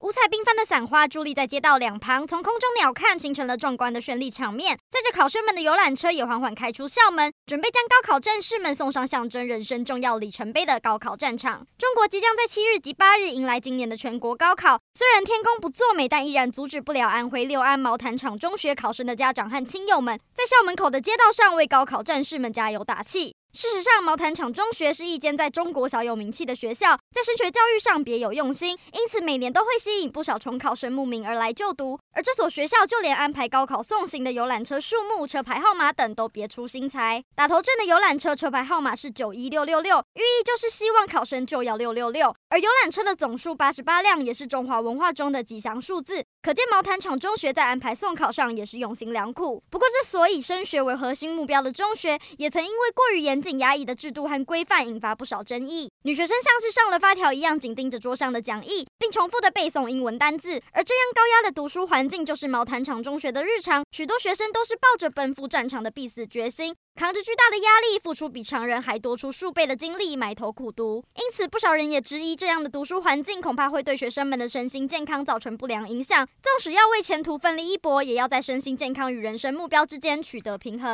五彩缤纷的伞花伫立在街道两旁，从空中鸟瞰，形成了壮观的绚丽场面。载着考生们的游览车也缓缓开出校门，准备将高考战士们送上象征人生重要里程碑的高考战场。中国即将在七日及八日迎来今年的全国高考，虽然天公不作美，但依然阻止不了安徽六安毛坦厂中学考生的家长和亲友们，在校门口的街道上为高考战士们加油打气。事实上，毛坦厂中学是一间在中国小有名气的学校，在升学教育上别有用心，因此每年都会吸引不少重考生慕名而来就读。而这所学校就连安排高考送行的游览车数目、车牌号码等都别出心裁。打头阵的游览车车牌号码是九一六六六，寓意就是希望考生就要六六六。而游览车的总数八十八辆，也是中华文化中的吉祥数字。可见毛坦厂中学在安排送考上也是用心良苦。不过，这所以升学为核心目标的中学，也曾因为过于严紧压抑的制度和规范，引发不少争议。女学生像是上了发条一样，紧盯着桌上的讲义，并重复的背诵英文单字。而这样高压的读书环境，就是毛坦厂中学的日常。许多学生都是抱着奔赴战场的必死决心，扛着巨大的压力，付出比常人还多出数倍的精力，埋头苦读。因此，不少人也质疑，这样的读书环境恐怕会对学生们的身心健康造成不良影响。纵使要为前途奋力一搏，也要在身心健康与人生目标之间取得平衡。